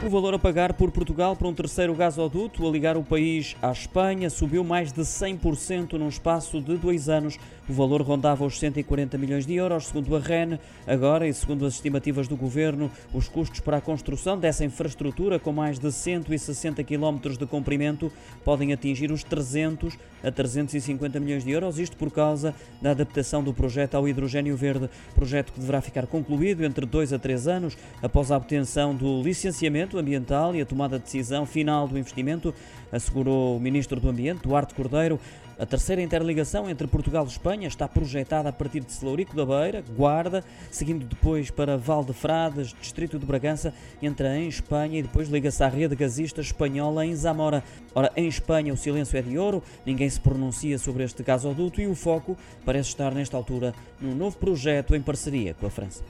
O valor a pagar por Portugal para um terceiro gasoduto a ligar o país à Espanha subiu mais de 100% num espaço de dois anos. O valor rondava os 140 milhões de euros, segundo a REN. Agora, e segundo as estimativas do governo, os custos para a construção dessa infraestrutura, com mais de 160 quilómetros de comprimento, podem atingir os 300 a 350 milhões de euros, isto por causa da adaptação do projeto ao hidrogênio verde. Projeto que deverá ficar concluído entre dois a três anos após a obtenção do licenciamento ambiental e a tomada de decisão final do investimento, assegurou o Ministro do Ambiente, Duarte Cordeiro. A terceira interligação entre Portugal e Espanha está projetada a partir de Celourico da Beira, Guarda, seguindo depois para Val de Frades, distrito de Bragança, entra em Espanha e depois liga-se à rede gasista espanhola em Zamora. Ora, em Espanha o silêncio é de ouro, ninguém se pronuncia sobre este gasoduto e o foco parece estar nesta altura num novo projeto em parceria com a França.